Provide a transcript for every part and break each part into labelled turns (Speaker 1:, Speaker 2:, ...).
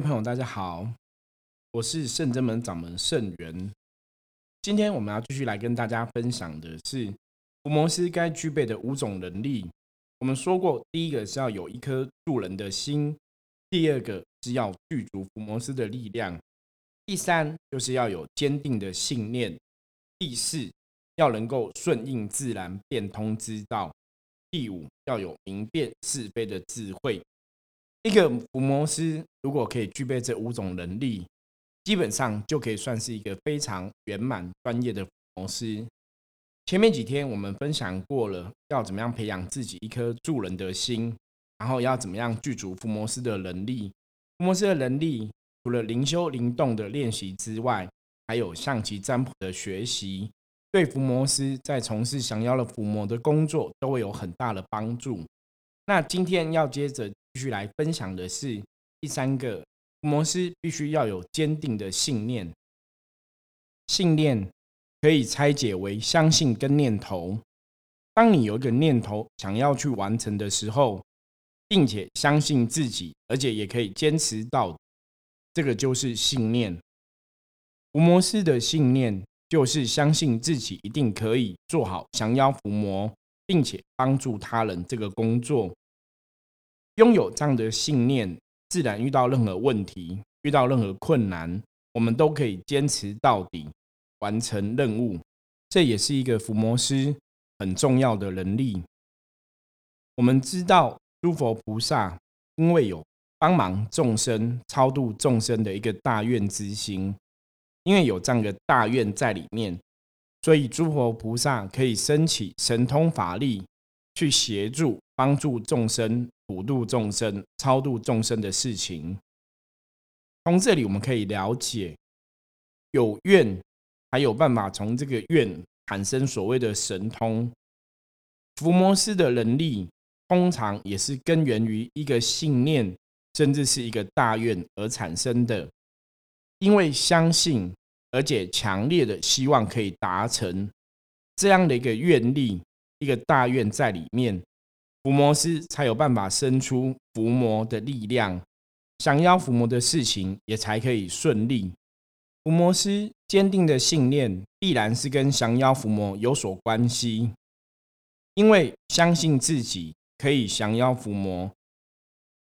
Speaker 1: 位朋友，大家好，我是圣真门掌门圣元。今天我们要继续来跟大家分享的是伏魔师该具备的五种能力。我们说过，第一个是要有一颗助人的心，第二个是要具足伏魔师的力量，第三就是要有坚定的信念，第四要能够顺应自然、变通之道，第五要有明辨是非的智慧。一个伏魔师如果可以具备这五种能力，基本上就可以算是一个非常圆满专业的伏魔师。前面几天我们分享过了，要怎么样培养自己一颗助人的心，然后要怎么样具足伏魔师的能力。伏魔师的能力除了灵修灵动的练习之外，还有象棋占卜的学习，对伏魔师在从事降妖的伏魔的工作都会有很大的帮助。那今天要接着。继续来分享的是第三个模式，必须要有坚定的信念。信念可以拆解为相信跟念头。当你有一个念头想要去完成的时候，并且相信自己，而且也可以坚持到，这个就是信念。伏魔师的信念就是相信自己一定可以做好降妖伏魔，并且帮助他人这个工作。拥有这样的信念，自然遇到任何问题、遇到任何困难，我们都可以坚持到底，完成任务。这也是一个伏魔师很重要的能力。我们知道，诸佛菩萨因为有帮忙众生、超度众生的一个大愿之心，因为有这样的大愿在里面，所以诸佛菩萨可以升起神通法力，去协助、帮助众生。普度众生、超度众生的事情，从这里我们可以了解，有愿还有办法从这个愿产生所谓的神通。伏魔师的能力，通常也是根源于一个信念，甚至是一个大愿而产生的。因为相信，而且强烈的希望可以达成这样的一个愿力，一个大愿在里面。伏魔师才有办法生出伏魔的力量，降妖伏魔的事情也才可以顺利。伏魔师坚定的信念，必然是跟降妖伏魔有所关系，因为相信自己可以降妖伏魔，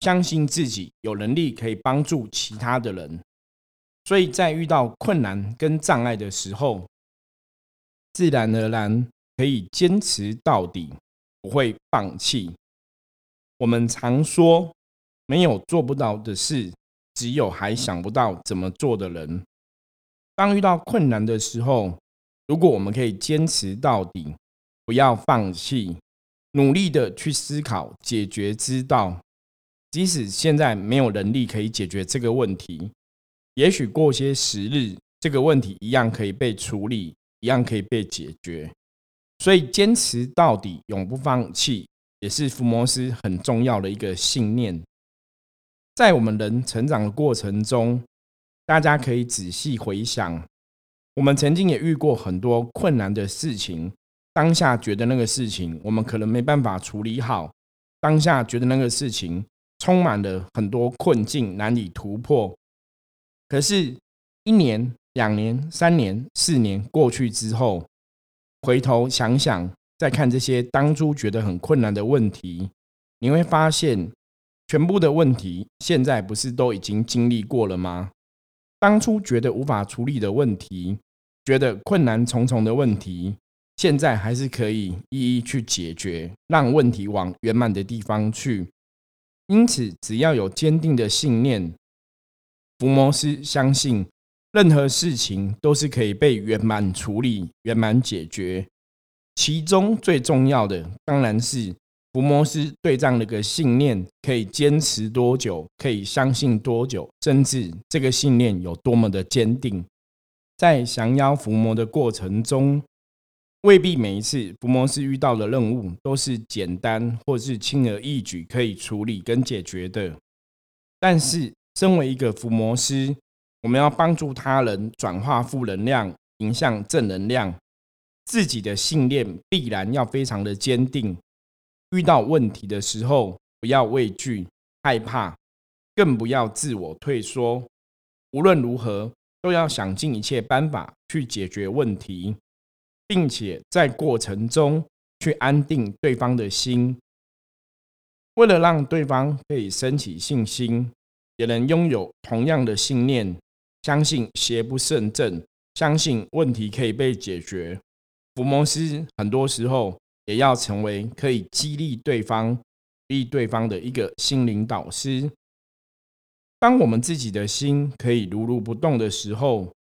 Speaker 1: 相信自己有能力可以帮助其他的人，所以在遇到困难跟障碍的时候，自然而然可以坚持到底。不会放弃。我们常说，没有做不到的事，只有还想不到怎么做的人。当遇到困难的时候，如果我们可以坚持到底，不要放弃，努力的去思考解决之道，即使现在没有能力可以解决这个问题，也许过些时日，这个问题一样可以被处理，一样可以被解决。所以坚持到底，永不放弃，也是福摩斯很重要的一个信念。在我们人成长的过程中，大家可以仔细回想，我们曾经也遇过很多困难的事情。当下觉得那个事情我们可能没办法处理好，当下觉得那个事情充满了很多困境，难以突破。可是，一年、两年、三年、四年过去之后，回头想想，再看这些当初觉得很困难的问题，你会发现，全部的问题现在不是都已经经历过了吗？当初觉得无法处理的问题，觉得困难重重的问题，现在还是可以一一去解决，让问题往圆满的地方去。因此，只要有坚定的信念，伏魔师相信。任何事情都是可以被圆满处理、圆满解决。其中最重要的，当然是伏魔师对这样的一个信念可以坚持多久，可以相信多久，甚至这个信念有多么的坚定。在降妖伏魔的过程中，未必每一次伏魔师遇到的任务都是简单或是轻而易举可以处理跟解决的。但是，身为一个伏魔师，我们要帮助他人转化负能量，迎向正能量。自己的信念必然要非常的坚定。遇到问题的时候，不要畏惧、害怕，更不要自我退缩。无论如何，都要想尽一切办法去解决问题，并且在过程中去安定对方的心。为了让对方可以升起信心，也能拥有同样的信念，相信邪不胜正，相信问题可以被解决。福摩斯很多时候也要成为可以激励对方、励对方的一个心灵导师。当我们自己的心可以如如不动的时候，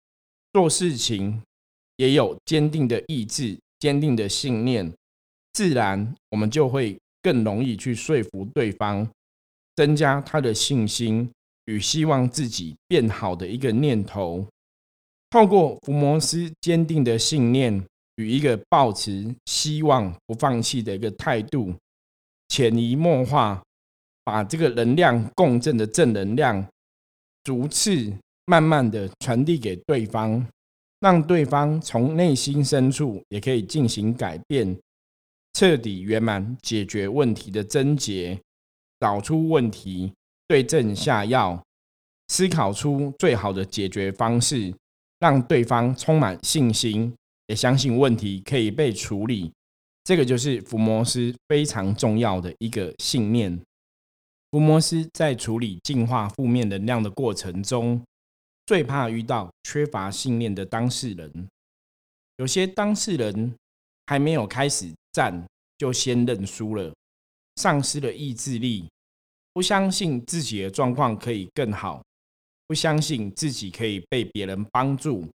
Speaker 1: 做事情也有坚定的意志、坚定的信念，自然我们就会。更容易去说服对方，增加他的信心与希望自己变好的一个念头。透过伏魔斯坚定的信念与一个抱持希望不放弃的一个态度，潜移默化，把这个能量共振的正能量，逐次慢慢的传递给对方，让对方从内心深处也可以进行改变。彻底圆满解决问题的症结，找出问题，对症下药，思考出最好的解决方式，让对方充满信心，也相信问题可以被处理。这个就是伏魔师非常重要的一个信念。伏魔师在处理净化负面能量的过程中，最怕遇到缺乏信念的当事人。有些当事人还没有开始。战就先认输了，丧失了意志力，不相信自己的状况可以更好，不相信自己可以被别人帮助，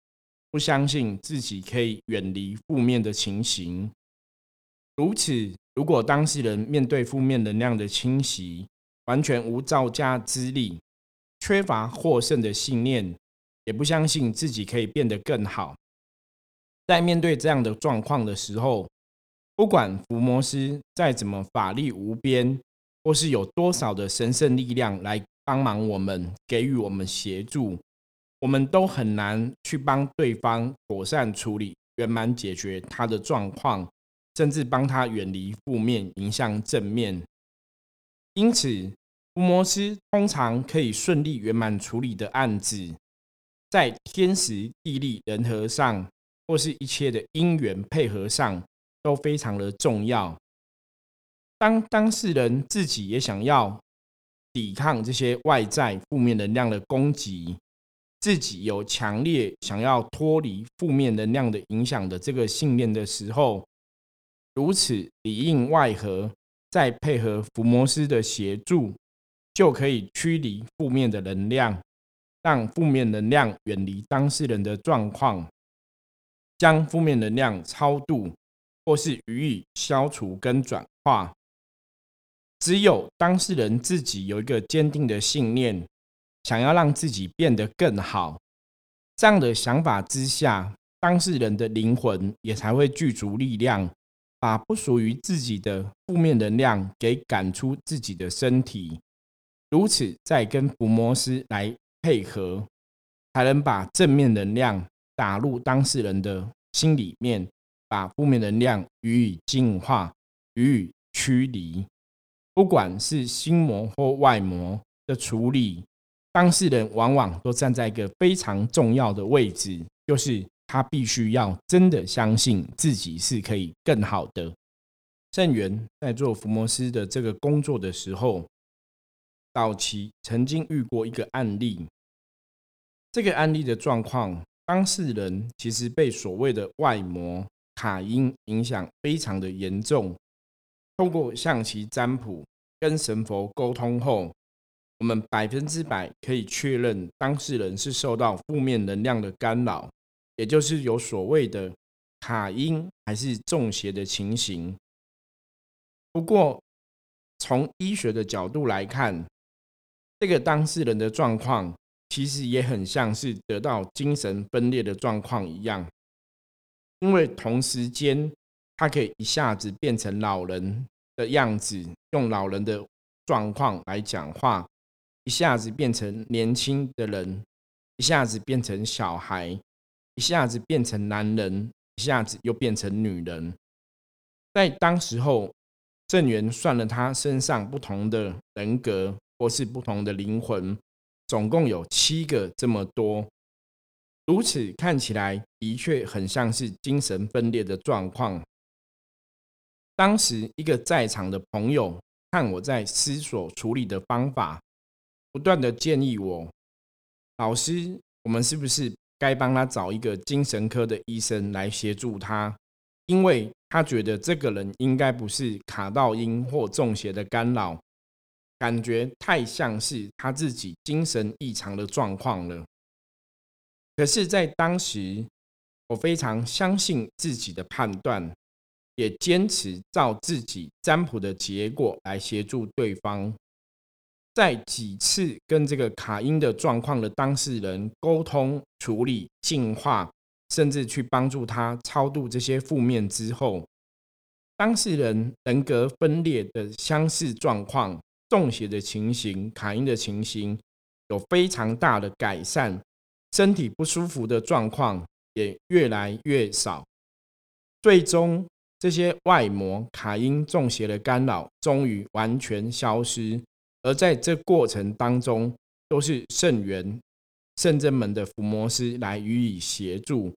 Speaker 1: 不相信自己可以远离负面的情形。如此，如果当事人面对负面能量的侵袭，完全无造价之力，缺乏获胜的信念，也不相信自己可以变得更好，在面对这样的状况的时候。不管伏魔师再怎么法力无边，或是有多少的神圣力量来帮忙我们，给予我们协助，我们都很难去帮对方妥善处理、圆满解决他的状况，甚至帮他远离负面，迎向正面。因此，伏魔师通常可以顺利圆满处理的案子，在天时地利人和上，或是一切的因缘配合上。都非常的重要。当当事人自己也想要抵抗这些外在负面能量的攻击，自己有强烈想要脱离负面能量的影响的这个信念的时候，如此里应外合，再配合伏魔师的协助，就可以驱离负面的能量，让负面能量远离当事人的状况，将负面能量超度。或是予以消除跟转化，只有当事人自己有一个坚定的信念，想要让自己变得更好，这样的想法之下，当事人的灵魂也才会具足力量，把不属于自己的负面能量给赶出自己的身体。如此，再跟伏魔师来配合，才能把正面能量打入当事人的心里面。把负面能量予以净化、予以驱离，不管是心魔或外魔的处理，当事人往往都站在一个非常重要的位置，就是他必须要真的相信自己是可以更好的。圣元在做伏魔师的这个工作的时候，早期曾经遇过一个案例，这个案例的状况，当事人其实被所谓的外魔。卡因影响非常的严重。通过象棋占卜跟神佛沟通后，我们百分之百可以确认当事人是受到负面能量的干扰，也就是有所谓的卡因还是中邪的情形。不过，从医学的角度来看，这个当事人的状况其实也很像是得到精神分裂的状况一样。因为同时间，他可以一下子变成老人的样子，用老人的状况来讲话；一下子变成年轻的人，一下子变成小孩，一下子变成男人，一下子又变成女人。在当时候，郑源算了他身上不同的人格或是不同的灵魂，总共有七个这么多。如此看起来，的确很像是精神分裂的状况。当时一个在场的朋友看我在思索处理的方法，不断的建议我：“老师，我们是不是该帮他找一个精神科的医生来协助他？因为他觉得这个人应该不是卡到因或中邪的干扰。”感觉太像是他自己精神异常的状况了。可是，在当时，我非常相信自己的判断，也坚持照自己占卜的结果来协助对方。在几次跟这个卡因的状况的当事人沟通、处理、净化，甚至去帮助他超度这些负面之后，当事人人格分裂的相似状况。中邪的情形、卡因的情形有非常大的改善，身体不舒服的状况也越来越少。最终，这些外魔、卡因、中邪的干扰终于完全消失。而在这过程当中，都是圣元、圣真门的伏魔师来予以协助，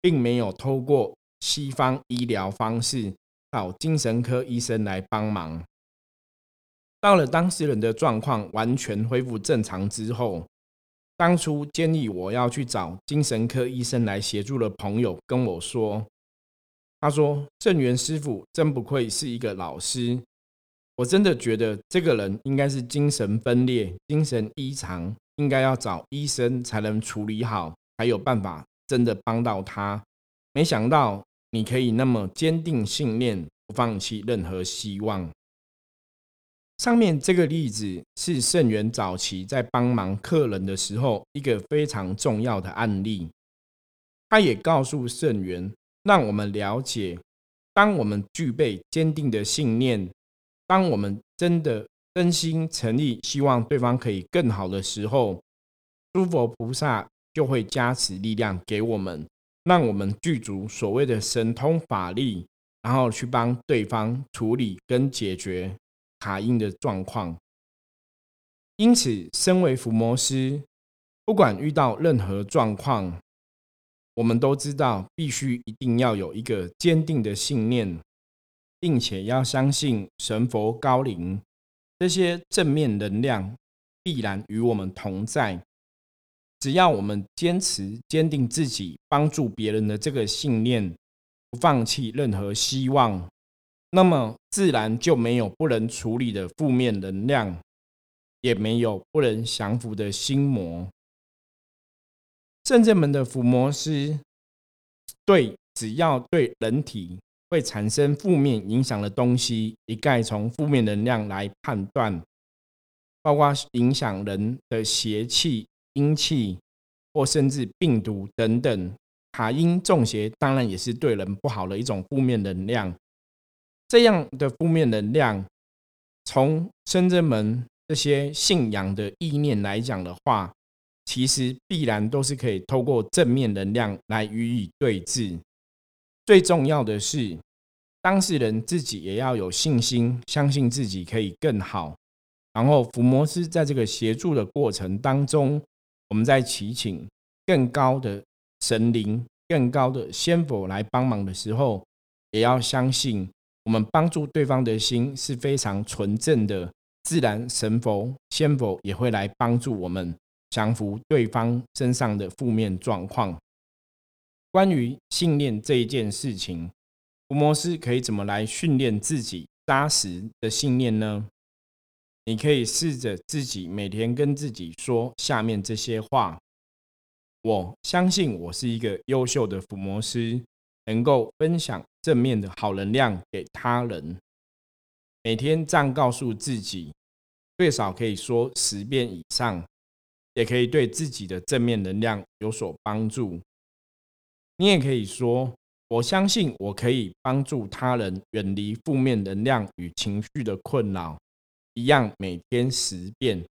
Speaker 1: 并没有透过西方医疗方式到精神科医生来帮忙。到了当事人的状况完全恢复正常之后，当初建议我要去找精神科医生来协助的朋友跟我说：“他说正元师傅真不愧是一个老师，我真的觉得这个人应该是精神分裂、精神异常，应该要找医生才能处理好，才有办法真的帮到他。没想到你可以那么坚定信念，不放弃任何希望。”上面这个例子是圣元早期在帮忙客人的时候一个非常重要的案例。他也告诉圣元，让我们了解，当我们具备坚定的信念，当我们真的真心诚意希望对方可以更好的时候，诸佛菩萨就会加持力量给我们，让我们具足所谓的神通法力，然后去帮对方处理跟解决。卡因的状况，因此，身为伏魔师，不管遇到任何状况，我们都知道必须一定要有一个坚定的信念，并且要相信神佛高灵这些正面能量必然与我们同在。只要我们坚持坚定自己帮助别人的这个信念，不放弃任何希望。那么自然就没有不能处理的负面能量，也没有不能降服的心魔。正正门的伏魔师，对只要对人体会产生负面影响的东西，一概从负面能量来判断，包括影响人的邪气、阴气，或甚至病毒等等。卡因中邪当然也是对人不好的一种负面能量。这样的负面能量，从深圳门这些信仰的意念来讲的话，其实必然都是可以透过正面能量来予以对峙。最重要的是，当事人自己也要有信心，相信自己可以更好。然后，伏魔师在这个协助的过程当中，我们在祈请更高的神灵、更高的仙佛来帮忙的时候，也要相信。我们帮助对方的心是非常纯正的，自然神佛、仙佛也会来帮助我们降服对方身上的负面状况。关于信念这一件事情，伏魔师可以怎么来训练自己扎实的信念呢？你可以试着自己每天跟自己说下面这些话：我相信我是一个优秀的伏魔师。能够分享正面的好能量给他人，每天这样告诉自己，最少可以说十遍以上，也可以对自己的正面能量有所帮助。你也可以说，我相信我可以帮助他人远离负面能量与情绪的困扰，一样每天十遍。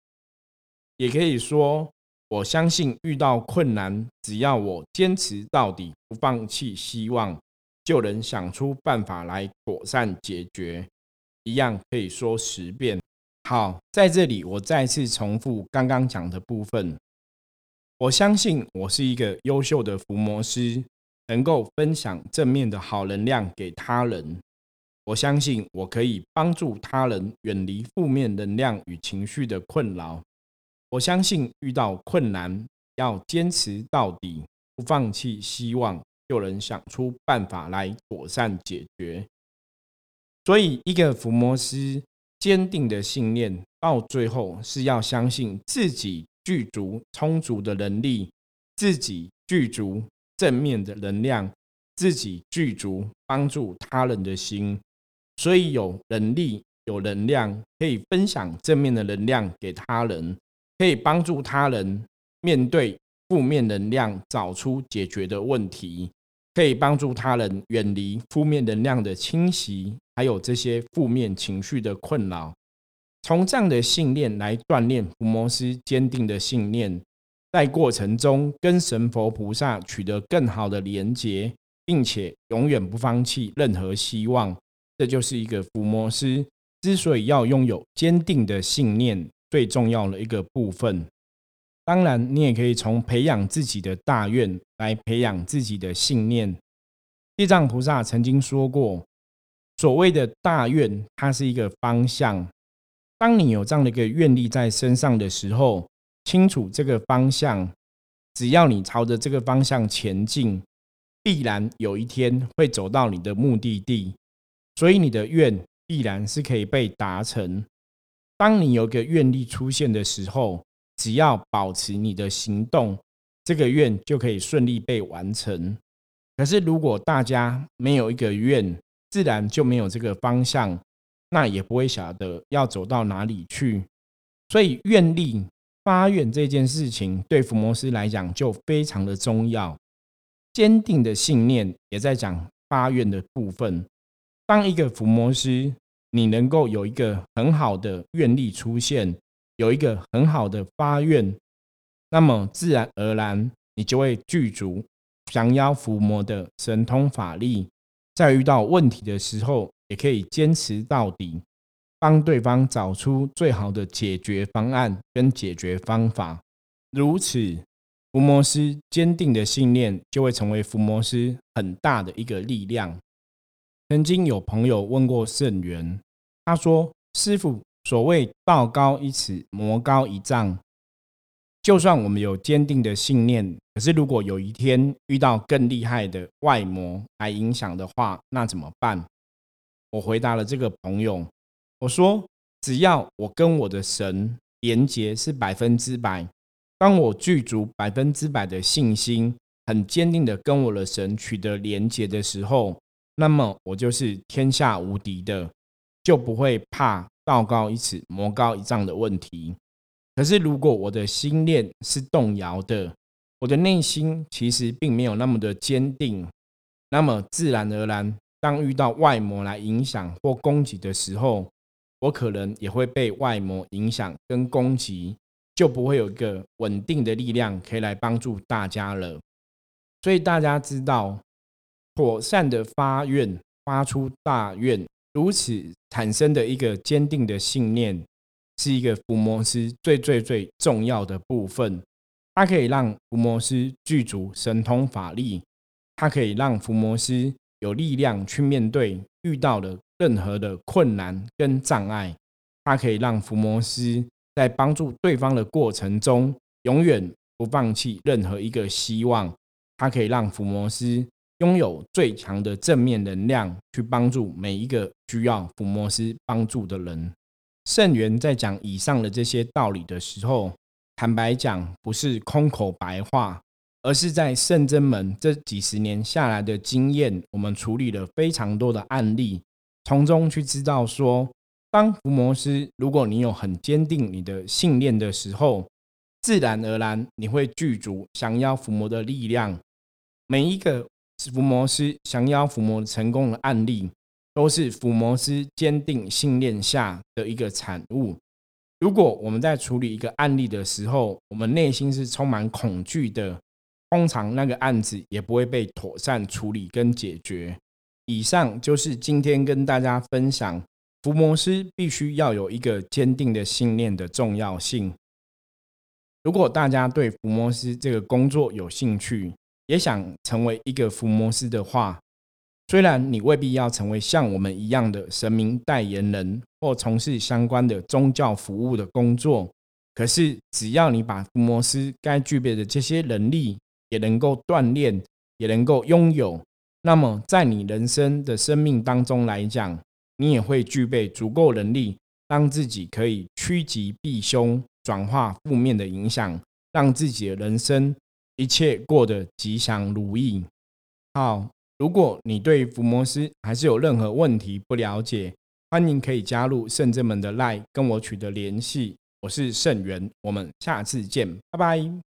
Speaker 1: 也可以说。我相信遇到困难，只要我坚持到底，不放弃希望，就能想出办法来妥善解决。一样可以说十遍。好，在这里我再次重复刚刚讲的部分。我相信我是一个优秀的伏魔师，能够分享正面的好能量给他人。我相信我可以帮助他人远离负面能量与情绪的困扰。我相信遇到困难要坚持到底，不放弃希望，就能想出办法来妥善解决。所以，一个伏魔师。坚定的信念，到最后是要相信自己具足充足的能力，自己具足正面的能量，自己具足帮助他人的心。所以有能力、有能量，可以分享正面的能量给他人，可以帮助他人面对负面能量，找出解决的问题，可以帮助他人远离负面能量的侵袭。还有这些负面情绪的困扰，从这样的信念来锻炼伏魔师坚定的信念，在过程中跟神佛菩萨取得更好的连结，并且永远不放弃任何希望。这就是一个伏魔师之所以要拥有坚定的信念最重要的一个部分。当然，你也可以从培养自己的大愿来培养自己的信念。地藏菩萨曾经说过。所谓的大愿，它是一个方向。当你有这样的一个愿力在身上的时候，清楚这个方向，只要你朝着这个方向前进，必然有一天会走到你的目的地。所以你的愿必然是可以被达成。当你有个愿力出现的时候，只要保持你的行动，这个愿就可以顺利被完成。可是如果大家没有一个愿，自然就没有这个方向，那也不会晓得要走到哪里去。所以愿力发愿这件事情，对伏魔师来讲就非常的重要。坚定的信念也在讲发愿的部分。当一个伏魔师，你能够有一个很好的愿力出现，有一个很好的发愿，那么自然而然你就会具足降妖伏魔的神通法力。在遇到问题的时候，也可以坚持到底，帮对方找出最好的解决方案跟解决方法。如此，伏魔师坚定的信念就会成为伏魔师很大的一个力量。曾经有朋友问过圣元，他说：“师傅，所谓道高一尺，魔高一丈。”就算我们有坚定的信念，可是如果有一天遇到更厉害的外魔来影响的话，那怎么办？我回答了这个朋友，我说：只要我跟我的神连结是百分之百，当我具足百分之百的信心，很坚定的跟我的神取得连接的时候，那么我就是天下无敌的，就不会怕道高一尺，魔高一丈的问题。可是，如果我的心念是动摇的，我的内心其实并没有那么的坚定，那么自然而然，当遇到外魔来影响或攻击的时候，我可能也会被外魔影响跟攻击，就不会有一个稳定的力量可以来帮助大家了。所以大家知道，妥善的发愿，发出大愿，如此产生的一个坚定的信念。是一个伏魔师最最最重要的部分，它可以让伏魔师具足神通法力，它可以让伏魔师有力量去面对遇到的任何的困难跟障碍，它可以让伏魔师在帮助对方的过程中永远不放弃任何一个希望，它可以让伏魔师拥有最强的正面能量去帮助每一个需要伏魔师帮助的人。圣元在讲以上的这些道理的时候，坦白讲，不是空口白话，而是在圣真门这几十年下来的经验，我们处理了非常多的案例，从中去知道说，当伏魔师，如果你有很坚定你的信念的时候，自然而然你会具足降妖伏魔的力量。每一个伏魔师降妖伏魔成功的案例。都是伏魔师坚定信念下的一个产物。如果我们在处理一个案例的时候，我们内心是充满恐惧的，通常那个案子也不会被妥善处理跟解决。以上就是今天跟大家分享伏魔师必须要有一个坚定的信念的重要性。如果大家对伏魔师这个工作有兴趣，也想成为一个伏魔师的话，虽然你未必要成为像我们一样的神明代言人，或从事相关的宗教服务的工作，可是只要你把伏魔师该具备的这些能力也能够锻炼，也能够拥有，那么在你人生的生命当中来讲，你也会具备足够能力，让自己可以趋吉避凶。转化负面的影响，让自己的人生一切过得吉祥如意。好，如果你对伏摩斯还是有任何问题不了解，欢迎可以加入圣正门的 line 跟我取得联系。我是圣元，我们下次见，拜拜。